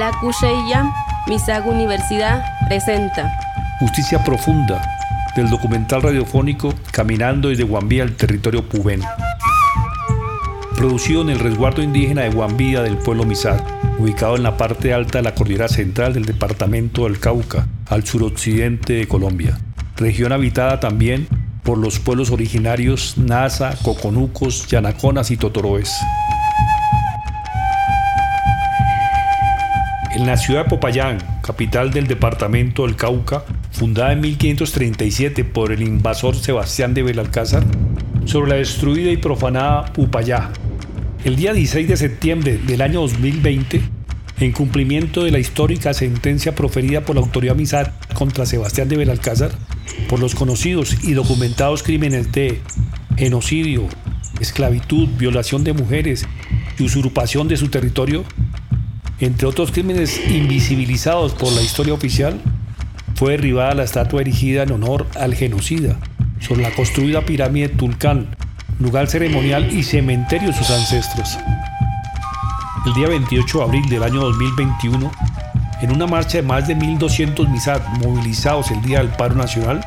La Cucheilla, Misag Universidad, presenta Justicia Profunda del documental radiofónico Caminando desde Guambía al territorio Pubén. Producido en el resguardo indígena de Guambía del pueblo Misag, ubicado en la parte alta de la cordillera central del departamento del Cauca, al suroccidente de Colombia. Región habitada también por los pueblos originarios Nasa, Coconucos, Yanaconas y Totoroes. En la ciudad de Popayán, capital del departamento del Cauca, fundada en 1537 por el invasor Sebastián de Belalcázar, sobre la destruida y profanada Upayá. El día 16 de septiembre del año 2020, en cumplimiento de la histórica sentencia proferida por la autoridad misal contra Sebastián de Belalcázar, por los conocidos y documentados crímenes de genocidio, esclavitud, violación de mujeres y usurpación de su territorio, entre otros crímenes invisibilizados por la historia oficial, fue derribada la estatua erigida en honor al genocida sobre la construida pirámide Tulcán, lugar ceremonial y cementerio de sus ancestros. El día 28 de abril del año 2021, en una marcha de más de 1.200 misad movilizados el Día del Paro Nacional,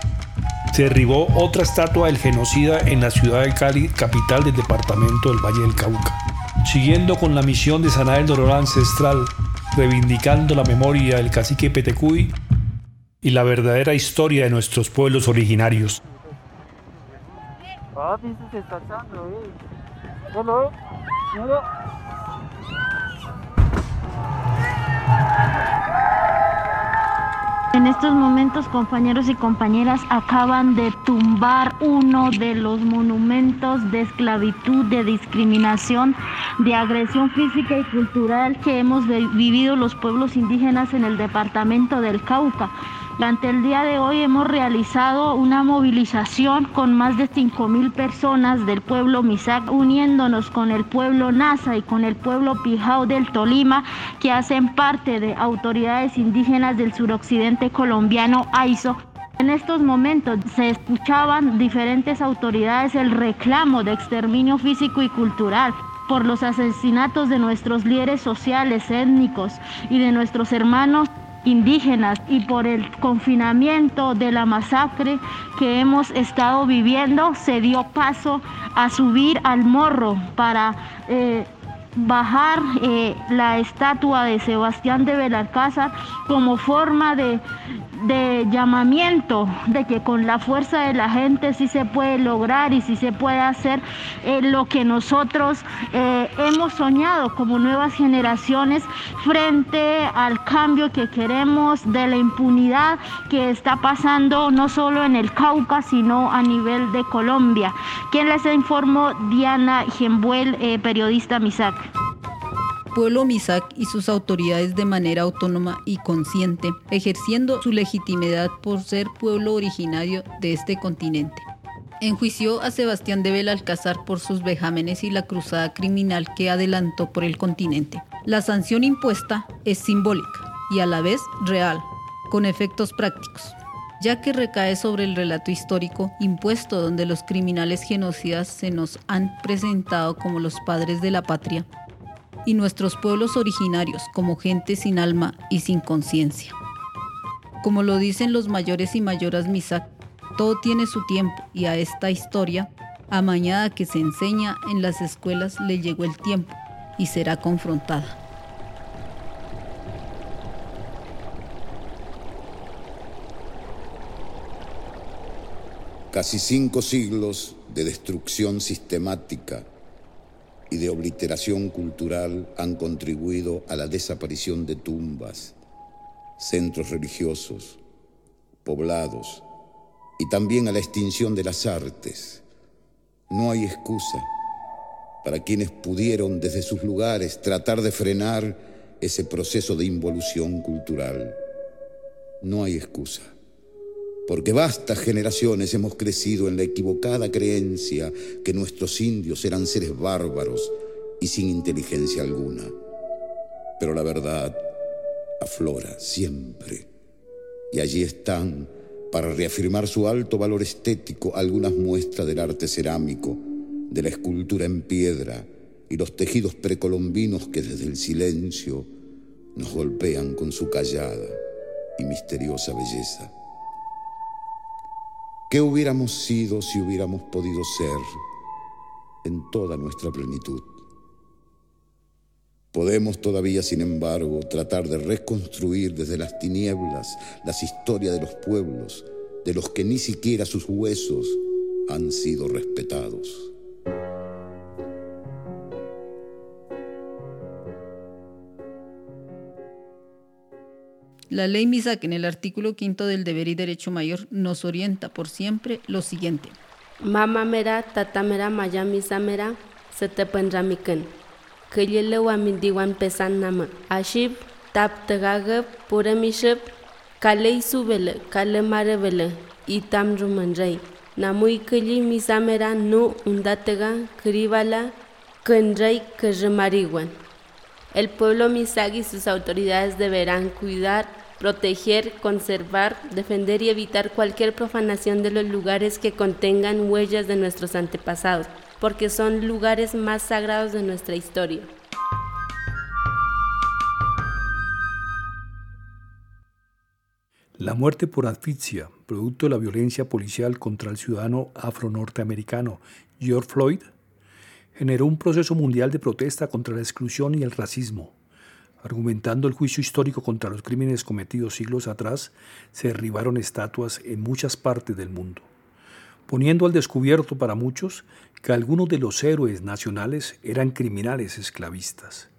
se derribó otra estatua del genocida en la ciudad de Cali, capital del departamento del Valle del Cauca. Siguiendo con la misión de sanar el dolor ancestral, reivindicando la memoria del cacique Petecuy y la verdadera historia de nuestros pueblos originarios. En estos momentos, compañeros y compañeras, acaban de tumbar uno de los monumentos de esclavitud, de discriminación, de agresión física y cultural que hemos vivido los pueblos indígenas en el departamento del Cauca. Durante el día de hoy hemos realizado una movilización con más de 5.000 personas del pueblo Misac, uniéndonos con el pueblo Nasa y con el pueblo Pijao del Tolima, que hacen parte de autoridades indígenas del suroccidente colombiano AISO. En estos momentos se escuchaban diferentes autoridades el reclamo de exterminio físico y cultural por los asesinatos de nuestros líderes sociales, étnicos y de nuestros hermanos indígenas y por el confinamiento de la masacre que hemos estado viviendo, se dio paso a subir al morro para eh, bajar eh, la estatua de Sebastián de Belalcázar como forma de de llamamiento de que con la fuerza de la gente sí se puede lograr y sí se puede hacer eh, lo que nosotros eh, hemos soñado como nuevas generaciones frente al cambio que queremos de la impunidad que está pasando no solo en el Cauca sino a nivel de Colombia. Quien les informó Diana Gembuel, eh, periodista MISAC pueblo Misak y sus autoridades de manera autónoma y consciente, ejerciendo su legitimidad por ser pueblo originario de este continente. Enjuició a Sebastián de Belalcázar por sus vejámenes y la cruzada criminal que adelantó por el continente. La sanción impuesta es simbólica y a la vez real, con efectos prácticos ya que recae sobre el relato histórico impuesto donde los criminales genocidas se nos han presentado como los padres de la patria y nuestros pueblos originarios como gente sin alma y sin conciencia. Como lo dicen los mayores y mayoras Misak, todo tiene su tiempo y a esta historia, amañada que se enseña en las escuelas, le llegó el tiempo y será confrontada. Casi cinco siglos de destrucción sistemática y de obliteración cultural han contribuido a la desaparición de tumbas, centros religiosos, poblados y también a la extinción de las artes. No hay excusa para quienes pudieron desde sus lugares tratar de frenar ese proceso de involución cultural. No hay excusa porque vastas generaciones hemos crecido en la equivocada creencia que nuestros indios eran seres bárbaros y sin inteligencia alguna. Pero la verdad aflora siempre. Y allí están, para reafirmar su alto valor estético, algunas muestras del arte cerámico, de la escultura en piedra y los tejidos precolombinos que desde el silencio nos golpean con su callada y misteriosa belleza. ¿Qué hubiéramos sido si hubiéramos podido ser en toda nuestra plenitud? Podemos todavía, sin embargo, tratar de reconstruir desde las tinieblas las historias de los pueblos, de los que ni siquiera sus huesos han sido respetados. La ley MISAC en el artículo quinto del deber y derecho mayor nos orienta por siempre lo siguiente. Mama mera, tata mera, maya misa mera, se te miken. Kıyılı wamindiwan pesan nama. Ashib, tap tagagab, puramishib, kale isubele, kale marebele, itam rumanray. Namui kili misamera no undatega, kribala, kenray kajemariwan. El pueblo Misag y sus autoridades deberán cuidar, proteger, conservar, defender y evitar cualquier profanación de los lugares que contengan huellas de nuestros antepasados porque son lugares más sagrados de nuestra historia. La muerte por asfixia, producto de la violencia policial contra el ciudadano afro-norteamericano George Floyd, generó un proceso mundial de protesta contra la exclusión y el racismo. Argumentando el juicio histórico contra los crímenes cometidos siglos atrás, se derribaron estatuas en muchas partes del mundo poniendo al descubierto para muchos que algunos de los héroes nacionales eran criminales esclavistas.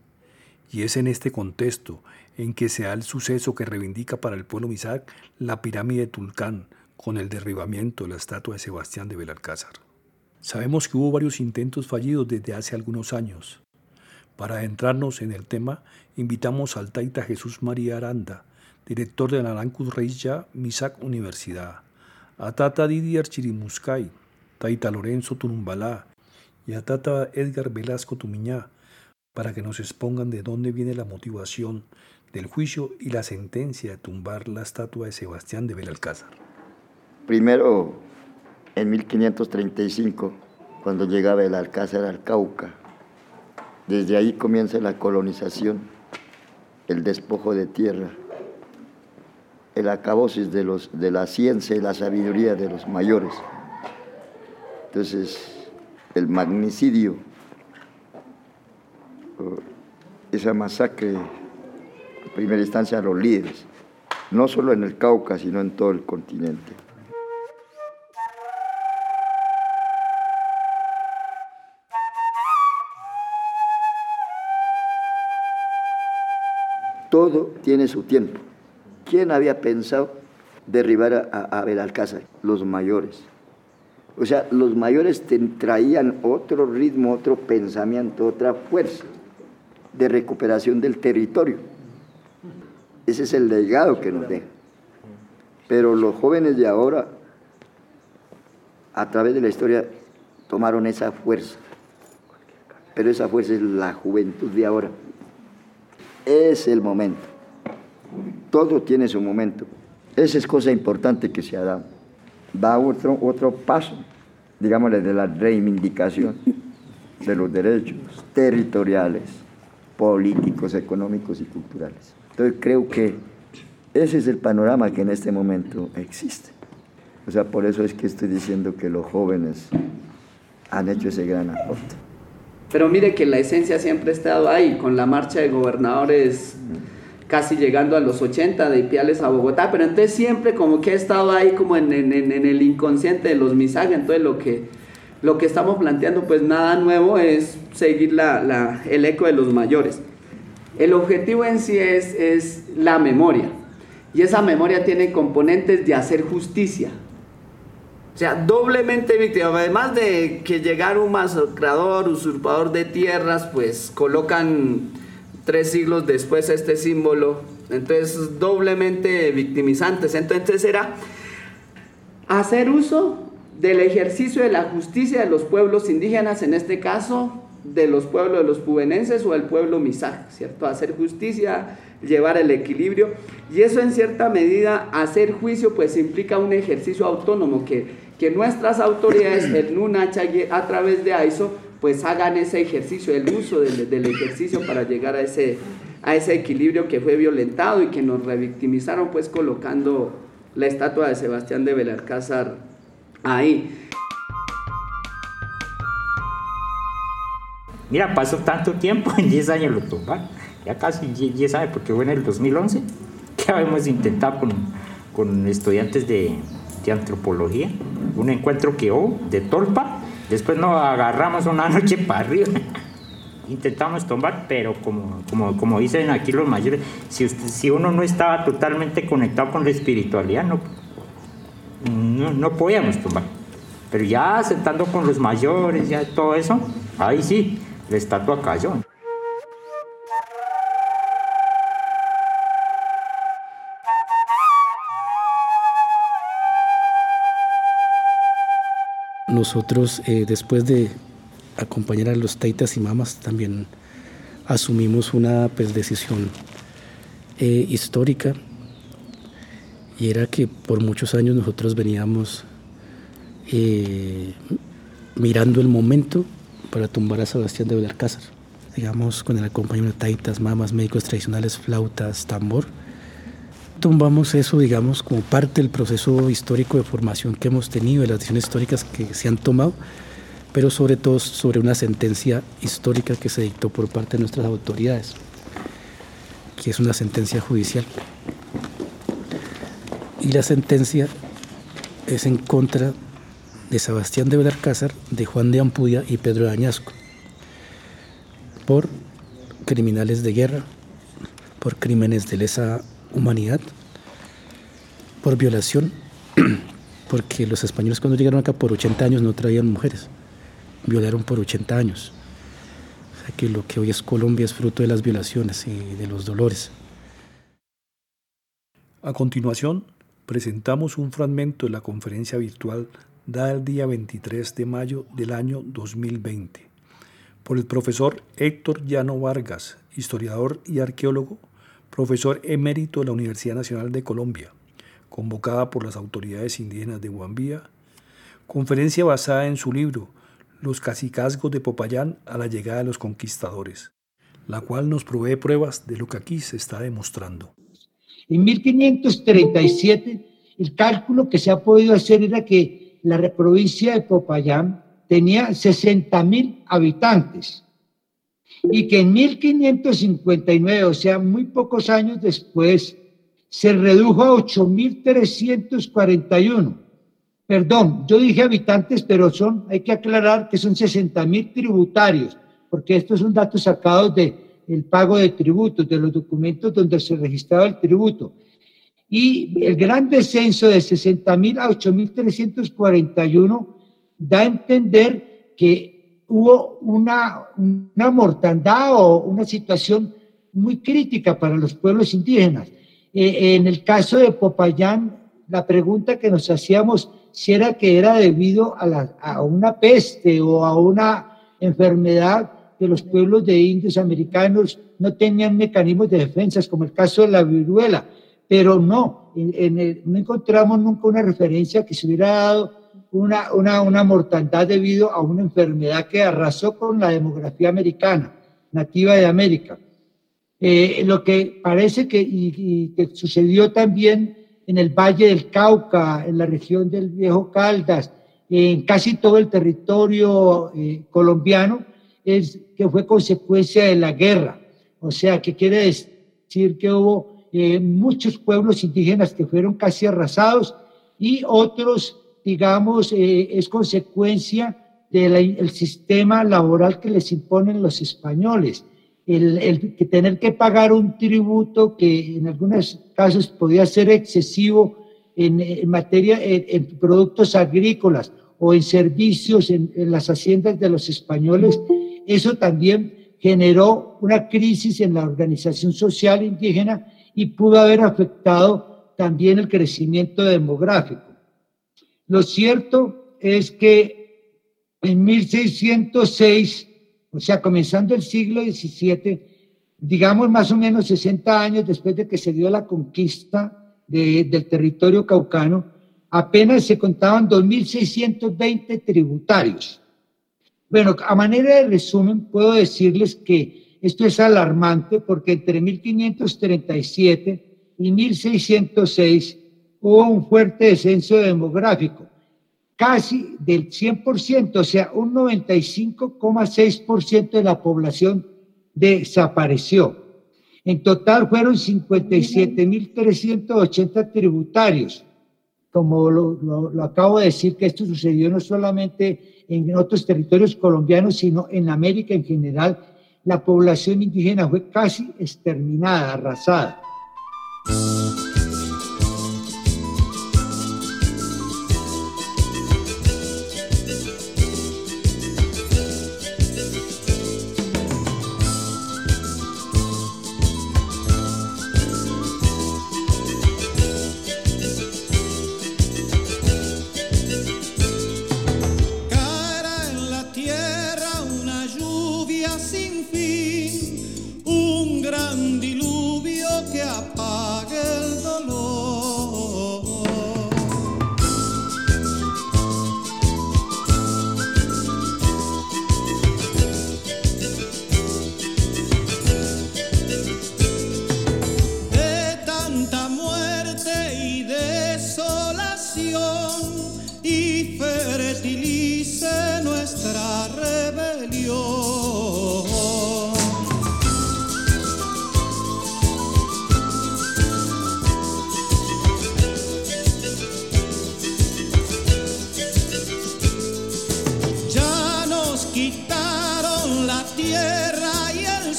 Y es en este contexto en que se da el suceso que reivindica para el pueblo Misac la pirámide de Tulcán con el derribamiento de la estatua de Sebastián de Belalcázar. Sabemos que hubo varios intentos fallidos desde hace algunos años. Para adentrarnos en el tema, invitamos al Taita Jesús María Aranda, director de la Arancus Reis Ya Misac Universidad, a Tata Didier Chirimuscay, Taita Lorenzo Turumbalá y a Tata Edgar Velasco Tumiñá, para que nos expongan de dónde viene la motivación del juicio y la sentencia de tumbar la estatua de Sebastián de Belalcázar. Primero, en 1535, cuando llegaba el Alcázar al Cauca, desde ahí comienza la colonización, el despojo de tierra el acabosis de, los, de la ciencia y la sabiduría de los mayores. Entonces, el magnicidio, esa masacre, en primera instancia a los líderes, no solo en el Cauca, sino en todo el continente. Todo tiene su tiempo. ¿Quién había pensado derribar a, a Belalcázar? Los mayores. O sea, los mayores traían otro ritmo, otro pensamiento, otra fuerza de recuperación del territorio. Ese es el legado que nos deja. Pero los jóvenes de ahora, a través de la historia, tomaron esa fuerza. Pero esa fuerza es la juventud de ahora. Es el momento. Todo tiene su momento. Esa es cosa importante que se ha dado. Va otro, otro paso, digámosle, de la reivindicación de los derechos territoriales, políticos, económicos y culturales. Entonces creo que ese es el panorama que en este momento existe. O sea, por eso es que estoy diciendo que los jóvenes han hecho ese gran aporte. Pero mire que la esencia siempre ha estado ahí, con la marcha de gobernadores casi llegando a los 80 de Ipiales a Bogotá, pero entonces siempre como que ha estado ahí como en, el inconsciente de los misagas, entonces lo que, lo que estamos planteando pues nada nuevo es seguir la, el eco de los mayores. El objetivo en sí es, es la memoria, y esa memoria tiene componentes de hacer justicia, o sea, doblemente víctima. Además de que llegar un masacrador, usurpador de tierras, pues colocan tres siglos después este símbolo. Entonces, doblemente victimizantes. Entonces era hacer uso del ejercicio de la justicia de los pueblos indígenas, en este caso de los pueblos de los pubenenses o el pueblo misak, ¿cierto? Hacer justicia, llevar el equilibrio. Y eso en cierta medida, hacer juicio, pues implica un ejercicio autónomo que, que nuestras autoridades, el NUNACH a través de AISO, pues hagan ese ejercicio, el uso del, ejercicio para llegar a ese, a ese equilibrio que fue violentado y que nos revictimizaron pues colocando la estatua de Sebastián de Belalcázar ahí. Mira, pasó tanto tiempo, en 10 años lo tumbaron, ya casi 10 años, porque fue en el 2011, que habíamos intentado con, con estudiantes de, de, antropología, un encuentro que hubo de tolpa, después nos agarramos una noche para arriba, intentamos tumbar, pero como, como, como dicen aquí los mayores, si, si uno no estaba totalmente conectado con la espiritualidad, no, no, no podíamos tumbar. Pero ya sentando con los mayores, ya todo eso, ahí sí, la estatua cayó. Nosotros, eh, después de acompañar a los taitas y mamas, también asumimos una pues, decisión eh, histórica y era que por muchos años nosotros veníamos eh, mirando el momento para tumbar a Sebastián de Belalcázar, digamos con el acompañamiento de taitas, mamas, médicos tradicionales, flautas, tambor. Tumbamos eso, digamos, como parte del proceso histórico de formación que hemos tenido, de las decisiones históricas que se han tomado, pero sobre todo sobre una sentencia histórica que se dictó por parte de nuestras autoridades, que es una sentencia judicial. Y la sentencia es en contra de Sebastián de Belalcázar, de Juan de Ampudia y Pedro de Añasco, por criminales de guerra, por crímenes de lesa humanidad, por violación, porque los españoles cuando llegaron acá por 80 años no traían mujeres, violaron por 80 años. O sea que lo que hoy es Colombia es fruto de las violaciones y de los dolores. A continuación, presentamos un fragmento de la conferencia virtual dada el día 23 de mayo del año 2020 por el profesor Héctor Llano Vargas, historiador y arqueólogo, profesor emérito de la Universidad Nacional de Colombia, convocada por las autoridades indígenas de Huambía, conferencia basada en su libro Los cacicazgos de Popayán a la llegada de los conquistadores, la cual nos provee pruebas de lo que aquí se está demostrando. En 1537, el cálculo que se ha podido hacer era que la provincia de Popayán tenía 60 mil habitantes y que en 1559, o sea, muy pocos años después, se redujo a 8.341. Perdón, yo dije habitantes, pero son, hay que aclarar que son 60 mil tributarios, porque estos son datos sacados del el pago de tributos, de los documentos donde se registraba el tributo y el gran descenso de 60.000 a 8.341 da a entender que hubo una, una mortandad o una situación muy crítica para los pueblos indígenas. Eh, en el caso de Popayán, la pregunta que nos hacíamos si era que era debido a, una peste o a una enfermedad que los pueblos de indios americanos no tenían mecanismos de defensa, como el caso de la viruela pero no, no encontramos nunca una referencia que se hubiera dado una, una, una, mortandad debido a una enfermedad que arrasó con la demografía americana, nativa de América. Eh, lo que parece que, y, que sucedió también en el Valle del Cauca, en la región del Viejo Caldas, en casi todo el territorio eh, colombiano, es que fue consecuencia de la guerra. O sea, que quiere decir que hubo eh, muchos pueblos indígenas que fueron casi arrasados y otros, digamos, eh, es consecuencia del sistema laboral que les imponen los españoles. El, el, tener que pagar un tributo que en algunos casos podía ser excesivo en, materia, en, productos agrícolas o en servicios en, en las haciendas de los españoles, eso también generó una crisis en la organización social indígena y pudo haber afectado también el crecimiento demográfico. Lo cierto es que en 1606, o sea, comenzando el siglo XVII, digamos más o menos 60 años después de que se dio la conquista del territorio caucano, apenas se contaban 2.620 tributarios. Bueno, a manera de resumen, puedo decirles que Esto es alarmante porque entre 1537 y 1606 hubo un fuerte descenso demográfico, casi del 100%, o sea, un 95,6% de la población desapareció. En total fueron 57.380 tributarios. Como lo, acabo de decir, que esto sucedió no solamente en otros territorios colombianos, sino en América en general, la población indígena fue casi exterminada, arrasada.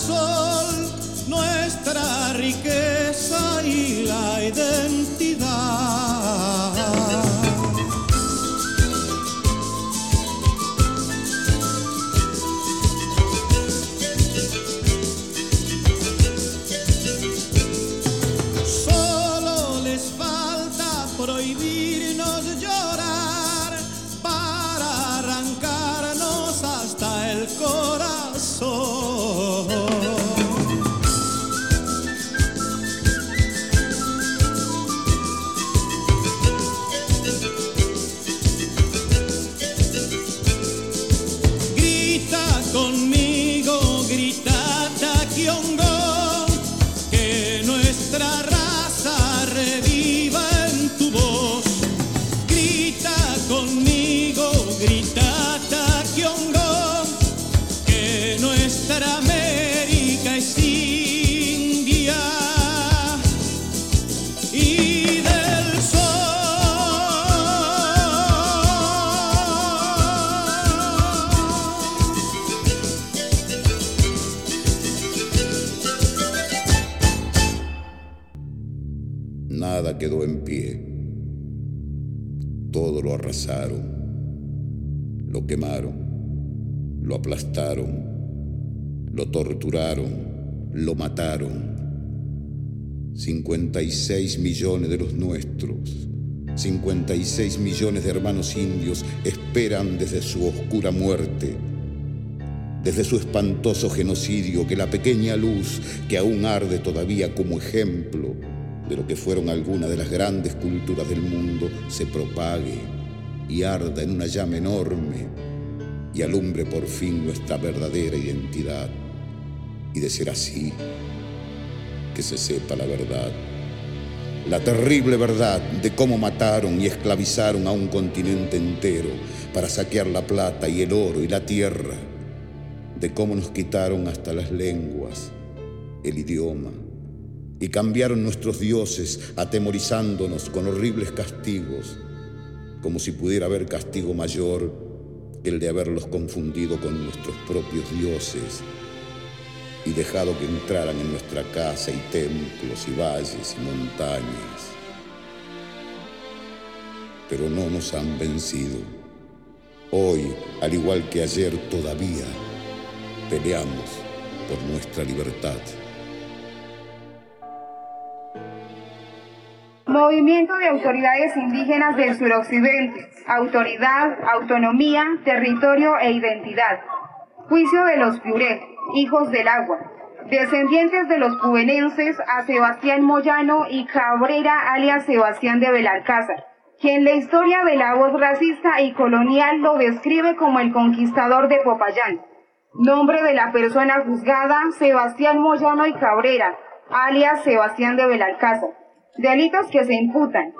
sol, nuestra riqueza y la identidad. Lo quemaron, lo aplastaron, lo torturaron, lo mataron. 56 millones de los nuestros, 56 millones de hermanos indios esperan desde su oscura muerte, desde su espantoso genocidio, que la pequeña luz que aún arde todavía como ejemplo de lo que fueron algunas de las grandes culturas del mundo se propague y arda en una llama enorme y alumbre por fin nuestra verdadera identidad. Y de ser así, que se sepa la verdad, la terrible verdad de cómo mataron y esclavizaron a un continente entero para saquear la plata y el oro y la tierra, de cómo nos quitaron hasta las lenguas, el idioma, y cambiaron nuestros dioses atemorizándonos con horribles castigos como si pudiera haber castigo mayor que el de haberlos confundido con nuestros propios dioses y dejado que entraran en nuestra casa y templos y valles y montañas. Pero no nos han vencido. Hoy, al igual que ayer, todavía peleamos por nuestra libertad. Movimiento de Autoridades Indígenas del Suroccidente. Autoridad, autonomía, territorio e identidad. Juicio de los Piuret, hijos del agua. Descendientes de los cubenenses a Sebastián Moyano y Cabrera alias Sebastián de Belalcázar, quien la historia de la voz racista y colonial lo describe como el conquistador de Popayán. Nombre de la persona juzgada, Sebastián Moyano y Cabrera, alias Sebastián de Belalcázar. Delitos que se imputan,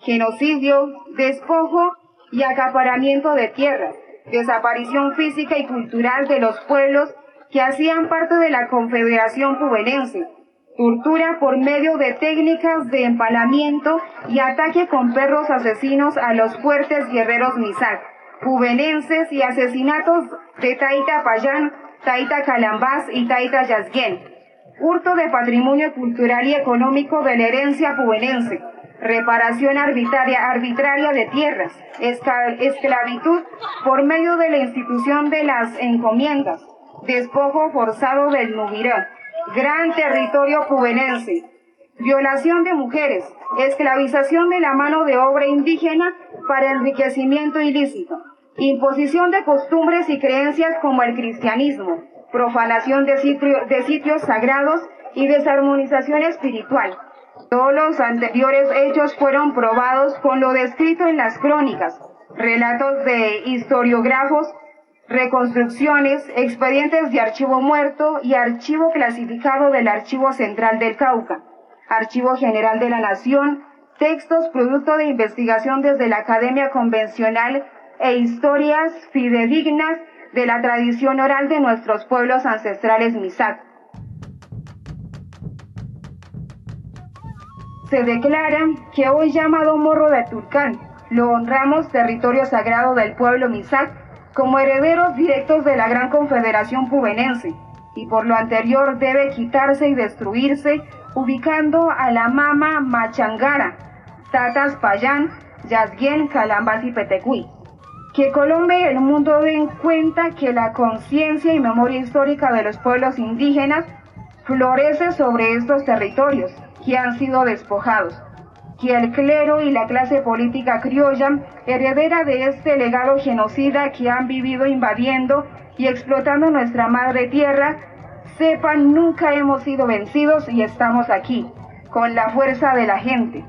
genocidio, despojo y acaparamiento de tierras, desaparición física y cultural de los pueblos que hacían parte de la Confederación Juvenense, tortura por medio de técnicas de empalamiento y ataque con perros asesinos a los fuertes guerreros Misak, juvenenses y asesinatos de Taita Payán, Taita Calambás y Taita Yazguén, hurto de patrimonio cultural y económico de la herencia juvenense, reparación arbitraria, arbitraria de tierras, esclavitud por medio de la institución de las encomiendas, despojo forzado del Nubirá, gran territorio juvenense, violación de mujeres, esclavización de la mano de obra indígena para enriquecimiento ilícito, imposición de costumbres y creencias como el cristianismo, profanación de, sitios sagrados y desarmonización espiritual, todos los anteriores hechos fueron probados con lo descrito en las crónicas, relatos de historiógrafos, reconstrucciones, expedientes de archivo muerto y archivo clasificado del Archivo Central del Cauca, Archivo General de la Nación, textos producto de investigación desde la Academia Convencional e historias fidedignas de la tradición oral de nuestros pueblos ancestrales Misak. se declara que hoy llamado Morro de Turcán lo honramos territorio sagrado del pueblo Misak como herederos directos de la gran confederación pubenense y por lo anterior debe quitarse y destruirse ubicando a la mama Machangara, Tatas Payán, Yazguén, Calambas y Petecuy. Que Colombia y el mundo den cuenta que la conciencia y memoria histórica de los pueblos indígenas florece sobre estos territorios que han sido despojados, que el clero y la clase política criolla, heredera de este legado genocida que han vivido invadiendo y explotando nuestra madre tierra, sepan nunca hemos sido vencidos y estamos aquí, con la fuerza de la gente.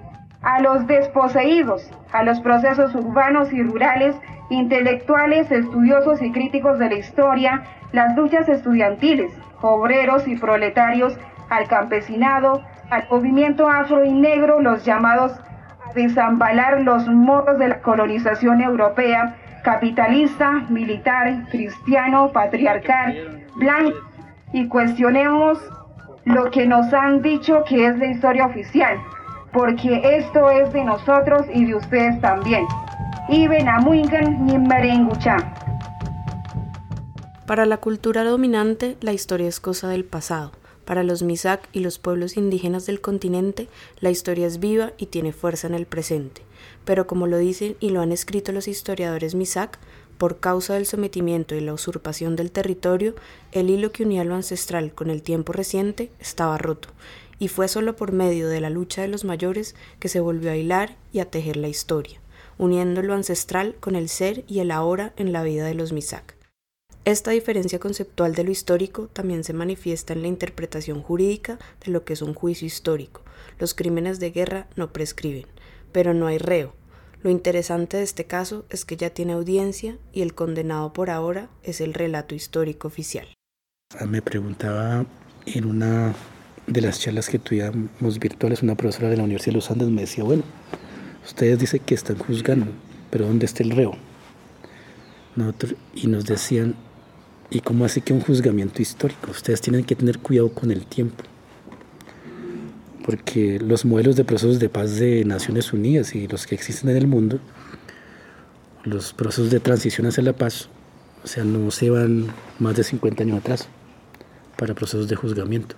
A los desposeídos, a los procesos urbanos y rurales, intelectuales, estudiosos y críticos de la historia, las luchas estudiantiles, obreros y proletarios, al campesinado, al movimiento afro y negro, los llamados a desambalar los modos de la colonización europea, capitalista, militar, cristiano, patriarcal, blanco, y cuestionemos lo que nos han dicho que es la historia oficial, porque esto es de nosotros y de ustedes también. Para la cultura dominante, la historia es cosa del pasado. Para los Misak y los pueblos indígenas del continente, la historia es viva y tiene fuerza en el presente. Pero como lo dicen y lo han escrito los historiadores Misak, por causa del sometimiento y la usurpación del territorio, el hilo que unía lo ancestral con el tiempo reciente estaba roto, y fue solo por medio de la lucha de los mayores que se volvió a hilar y a tejer la historia, uniendo lo ancestral con el ser y el ahora en la vida de los Misak. Esta diferencia conceptual de lo histórico también se manifiesta en la interpretación jurídica de lo que es un juicio histórico. Los crímenes de guerra no prescriben, pero no hay reo. Lo interesante de este caso es que ya tiene audiencia y el condenado por ahora es el relato histórico oficial. Ah, me preguntaba en una de las charlas que tuvimos virtuales, una profesora de la Universidad de los Andes me decía, bueno, ustedes dicen que están juzgando, pero ¿dónde está el reo? y nos decían, ¿Y cómo hace que un juzgamiento histórico? Ustedes tienen que tener cuidado con el tiempo. Porque los modelos de procesos de paz de Naciones Unidas y los que existen en el mundo, los procesos de transición hacia la paz, o sea, no se van más de 50 años atrás para procesos de juzgamiento.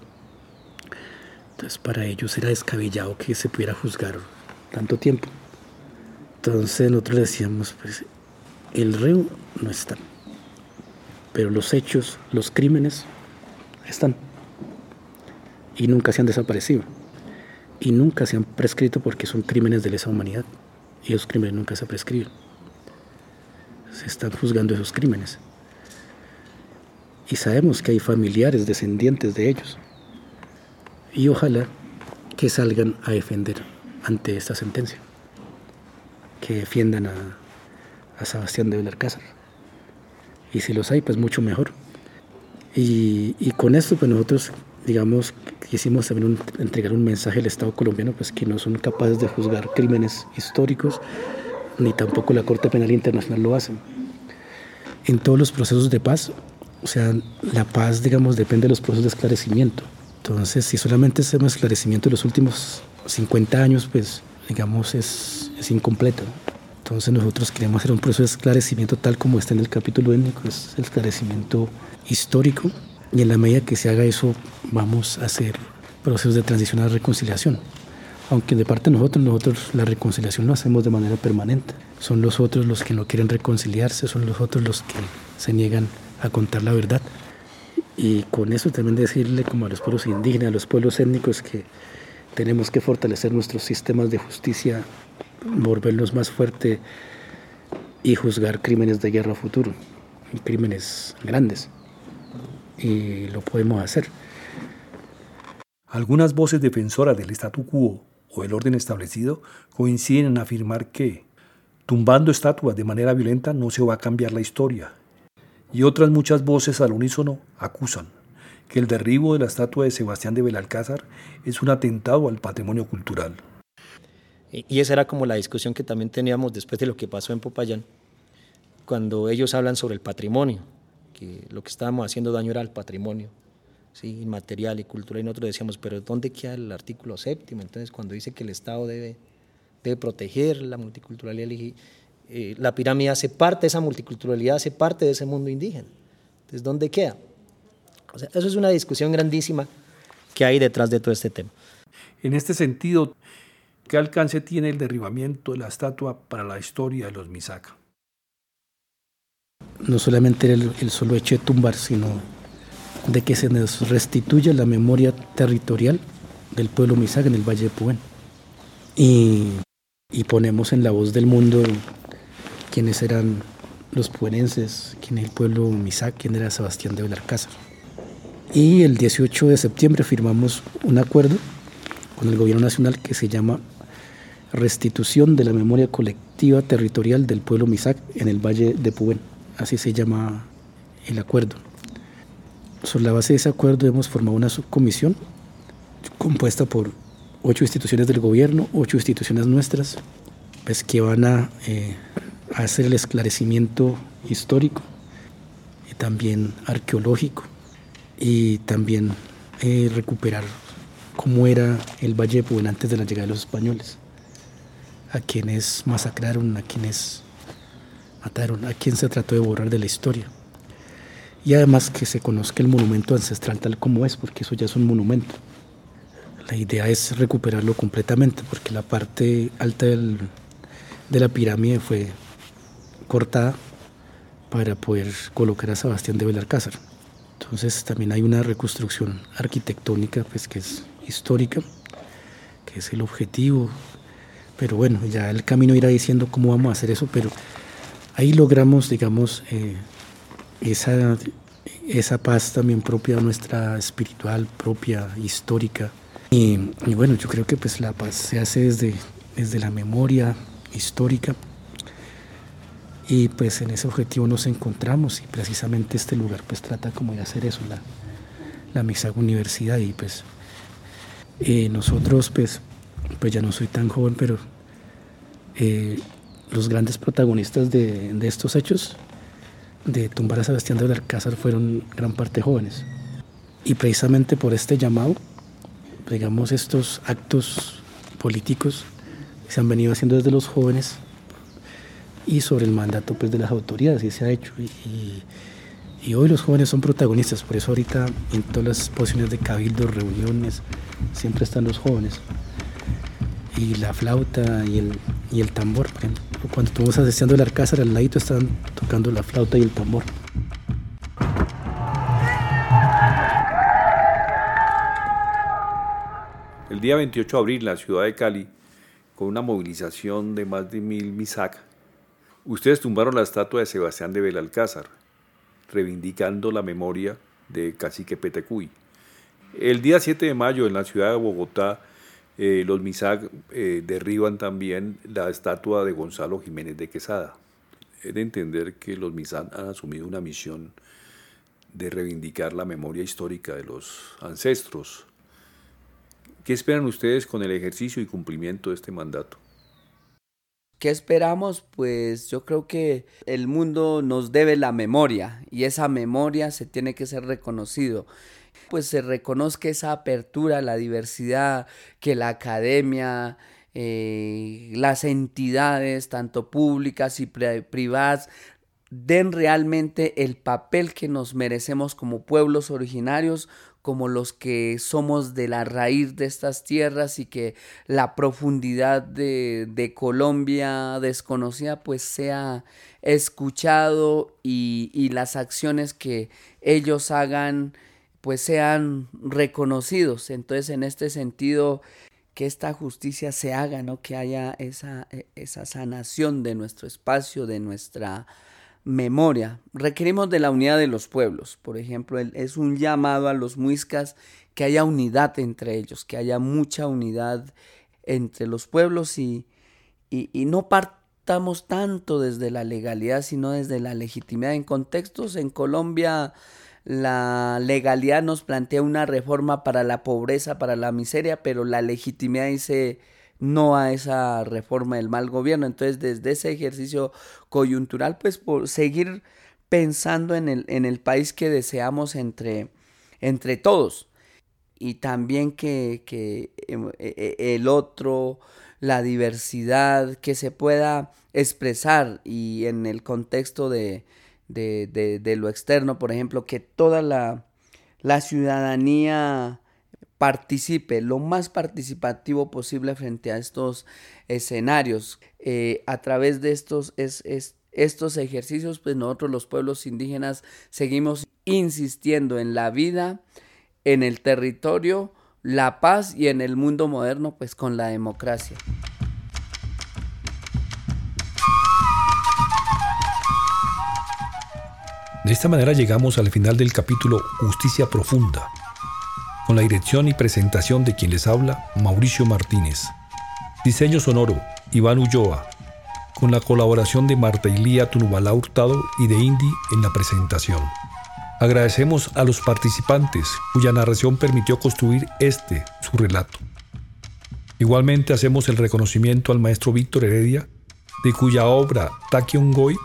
Entonces, para ellos era descabellado que se pudiera juzgar tanto tiempo. Entonces, nosotros decíamos, pues, el reo no está pero los hechos, los crímenes están y nunca se han desaparecido y nunca se han prescrito porque son crímenes de lesa humanidad y esos crímenes nunca se prescriben. Se están juzgando esos crímenes. Y sabemos que hay familiares descendientes de ellos. Y ojalá que salgan a defender ante esta sentencia, que defiendan a, a Sebastián de Belarcázar y si los hay, pues mucho mejor. Y, y con esto, pues nosotros, digamos, quisimos también entregar un mensaje al Estado colombiano, pues que no son capaces de juzgar crímenes históricos, ni tampoco la Corte Penal Internacional lo hacen. En todos los procesos de paz, o sea, la paz, digamos, depende de los procesos de esclarecimiento. Entonces, si solamente hacemos esclarecimiento de los últimos 50 años, pues, digamos, es, es incompleto. Entonces nosotros queremos hacer un proceso de esclarecimiento tal como está en el capítulo étnico, es el esclarecimiento histórico y en la medida que se haga eso vamos a hacer procesos de transición a la reconciliación. Aunque de parte de nosotros, nosotros la reconciliación lo hacemos de manera permanente. Son los otros los que no quieren reconciliarse, son los otros los que se niegan a contar la verdad. Y con eso también decirle como a los pueblos indígenas, a los pueblos étnicos que tenemos que fortalecer nuestros sistemas de justicia volverlos más fuerte y juzgar crímenes de guerra futuro, crímenes grandes. Y lo podemos hacer. Algunas voces defensoras del statu quo o el orden establecido coinciden en afirmar que, tumbando estatuas de manera violenta, no se va a cambiar la historia. Y otras muchas voces al unísono acusan que el derribo de la estatua de Sebastián de Belalcázar es un atentado al patrimonio cultural. Y esa era como la discusión que también teníamos después de lo que pasó en Popayán, cuando ellos hablan sobre el patrimonio, que lo que estábamos haciendo daño era al patrimonio, ¿sí? inmaterial y cultural, y nosotros decíamos, pero ¿dónde queda el artículo séptimo? Entonces, cuando dice que el Estado debe, debe proteger la multiculturalidad, eh, la pirámide hace parte de esa multiculturalidad, hace parte de ese mundo indígena. Entonces, ¿dónde queda? O sea, eso es una discusión grandísima que hay detrás de todo este tema. En este sentido, ¿Qué alcance tiene el derribamiento de la estatua para la historia de los Misaca? No solamente el, el solo hecho de tumbar, sino de que se nos restituya la memoria territorial del pueblo Misaca en el Valle de Puén. Y, y, ponemos en la voz del mundo quiénes eran los puenenses, quién es el pueblo Misac, quién era Sebastián de Belalcázar. Y el 18 de septiembre firmamos un acuerdo con el gobierno nacional que se llama restitución de la memoria colectiva territorial del pueblo Misac en el Valle de Pubén. Así se llama el acuerdo. Sobre la base de ese acuerdo hemos formado una subcomisión compuesta por ocho instituciones del gobierno, ocho instituciones nuestras, pues, que van a, eh, hacer el esclarecimiento histórico y también arqueológico y también eh, recuperar cómo era el Valle de Pubén antes de la llegada de los españoles a quienes masacraron, a quienes mataron, a quien se trató de borrar de la historia. Y además que se conozca el monumento ancestral tal como es, porque eso ya es un monumento. La idea es recuperarlo completamente, porque la parte alta de la pirámide fue cortada para poder colocar a Sebastián de Belalcázar. Entonces también hay una reconstrucción arquitectónica pues, que es histórica, que es el objetivo pero bueno, ya el camino irá diciendo cómo vamos a hacer eso, pero ahí logramos, digamos, eh, esa, esa paz también propia nuestra espiritual, propia, histórica. Y, bueno, yo creo que pues la paz se hace desde, desde la memoria histórica y pues en ese objetivo nos encontramos y precisamente este lugar pues trata como de hacer eso, la, la Universidad y pues eh, nosotros pues pues ya no soy tan joven, pero eh, los grandes protagonistas de, de, estos hechos, de tumbar a Sebastián de Alcázar, fueron gran parte jóvenes. Y precisamente por este llamado, digamos, estos actos políticos se han venido haciendo desde los jóvenes y sobre el mandato pues, de las autoridades, y se ha hecho. Y, y hoy los jóvenes son protagonistas, por eso ahorita en todas las posiciones de cabildo, reuniones, siempre están los jóvenes y la flauta y el, y el tambor. Cuando estuvimos asistiendo el Alcázar, al ladito estaban tocando la flauta y el tambor. El día 28 de abril, la ciudad de Cali, con una movilización de más de mil misac, ustedes tumbaron la estatua de Sebastián de Belalcázar, reivindicando la memoria de Cacique Petecuy. El día 7 de mayo, en la ciudad de Bogotá, eh, los MISAC eh, derriban también la estatua de Gonzalo Jiménez de Quesada. Es de entender que los MISAC han asumido una misión de reivindicar la memoria histórica de los ancestros. ¿Qué esperan ustedes con el ejercicio y cumplimiento de este mandato? ¿Qué esperamos? Pues yo creo que el mundo nos debe la memoria y esa memoria se tiene que ser reconocido. Pues se reconozca esa apertura, la diversidad, que la academia, eh, las entidades, tanto públicas y privadas, den realmente el papel que nos merecemos como pueblos originarios, como los que somos de la raíz de estas tierras y que la profundidad de, de Colombia desconocida pues sea escuchado y, y las acciones que ellos hagan pues sean reconocidos. Entonces en este sentido que esta justicia se haga, ¿no? que haya esa, esa sanación de nuestro espacio, de nuestra memoria. Requerimos de la unidad de los pueblos. Por ejemplo, es un llamado a los muiscas que haya unidad entre ellos, que haya mucha unidad entre los pueblos y, y, no partamos tanto desde la legalidad, sino desde la legitimidad. En contextos en Colombia, la legalidad nos plantea una reforma para la pobreza, para la miseria, pero la legitimidad dice no a esa reforma del mal gobierno. Entonces, desde ese ejercicio coyuntural, pues por seguir pensando en el, en el país que deseamos entre, entre todos. Y también que, que em, e, e, el otro, la diversidad, que se pueda expresar y en el contexto de, de, de, lo externo, por ejemplo, que toda la, la ciudadanía participe lo más participativo posible frente a estos escenarios. Eh, a través de estos, es, estos ejercicios, pues nosotros los pueblos indígenas seguimos insistiendo en la vida, en el territorio, la paz y en el mundo moderno, pues con la democracia. De esta manera llegamos al final del capítulo Justicia Profunda con la dirección y presentación de quien les habla, Mauricio Martínez. Diseño sonoro, Iván Ulloa, con la colaboración de Marta Ilía Tunubala Hurtado y de Indy en la presentación. Agradecemos a los participantes cuya narración permitió construir este, su relato. Igualmente hacemos el reconocimiento al maestro Víctor Heredia, de cuya obra Takion Goy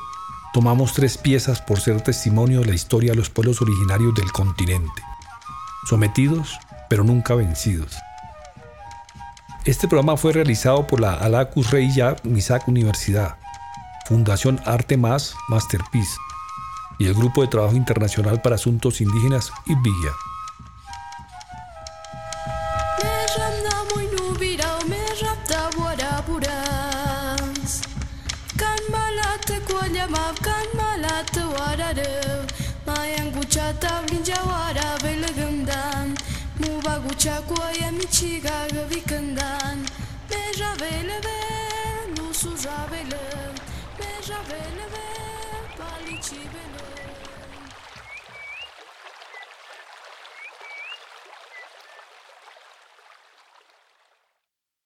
tomamos tres piezas por ser testimonio de la historia de los pueblos originarios del continente sometidos pero nunca vencidos. Este programa fue realizado por la Alacus Rey Misak Universidad, Fundación Arte Más Masterpiece y el Grupo de Trabajo Internacional para Asuntos Indígenas IBIGIA. ta binjawara bela gandan Muba gucha kuaya michiga gavi kandan Meja vele ve, lusu ra vele. Meja vele ve, palici vele.